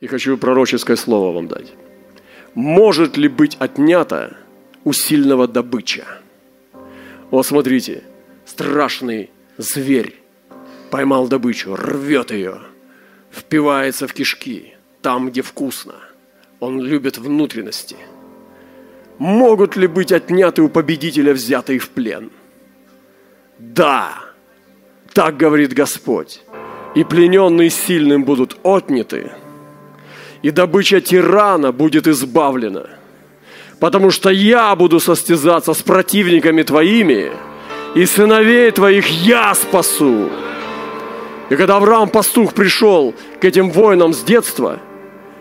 И хочу пророческое слово вам дать. Может ли быть отнято у сильного добыча? Вот смотрите, страшный зверь поймал добычу, рвет ее, впивается в кишки, там, где вкусно. Он любит внутренности. Могут ли быть отняты у победителя, взятые в плен? Да, так говорит Господь. И плененные сильным будут отняты – и добыча тирана будет избавлена. Потому что я буду состязаться с противниками твоими, и сыновей твоих я спасу. И когда Авраам пастух пришел к этим воинам с детства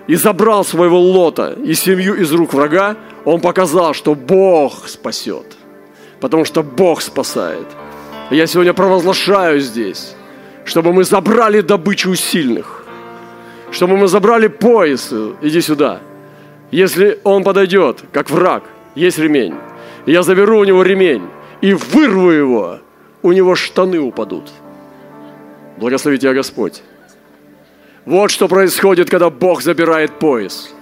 и забрал своего лота и семью из рук врага, он показал, что Бог спасет. Потому что Бог спасает. Я сегодня провозглашаю здесь, чтобы мы забрали добычу у сильных чтобы мы забрали пояс, иди сюда. Если он подойдет, как враг, есть ремень. Я заберу у него ремень и вырву его, у него штаны упадут. Благослови тебя Господь. Вот что происходит, когда Бог забирает пояс.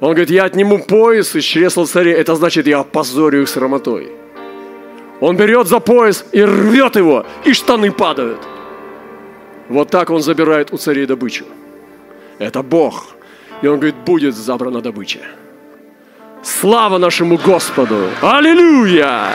Он говорит, я отниму пояс из чресла царей. Это значит, я опозорю их срамотой. Он берет за пояс и рвет его, и штаны падают. Вот так он забирает у царей добычу. Это Бог. И он говорит, будет забрана добыча. Слава нашему Господу! Аллилуйя!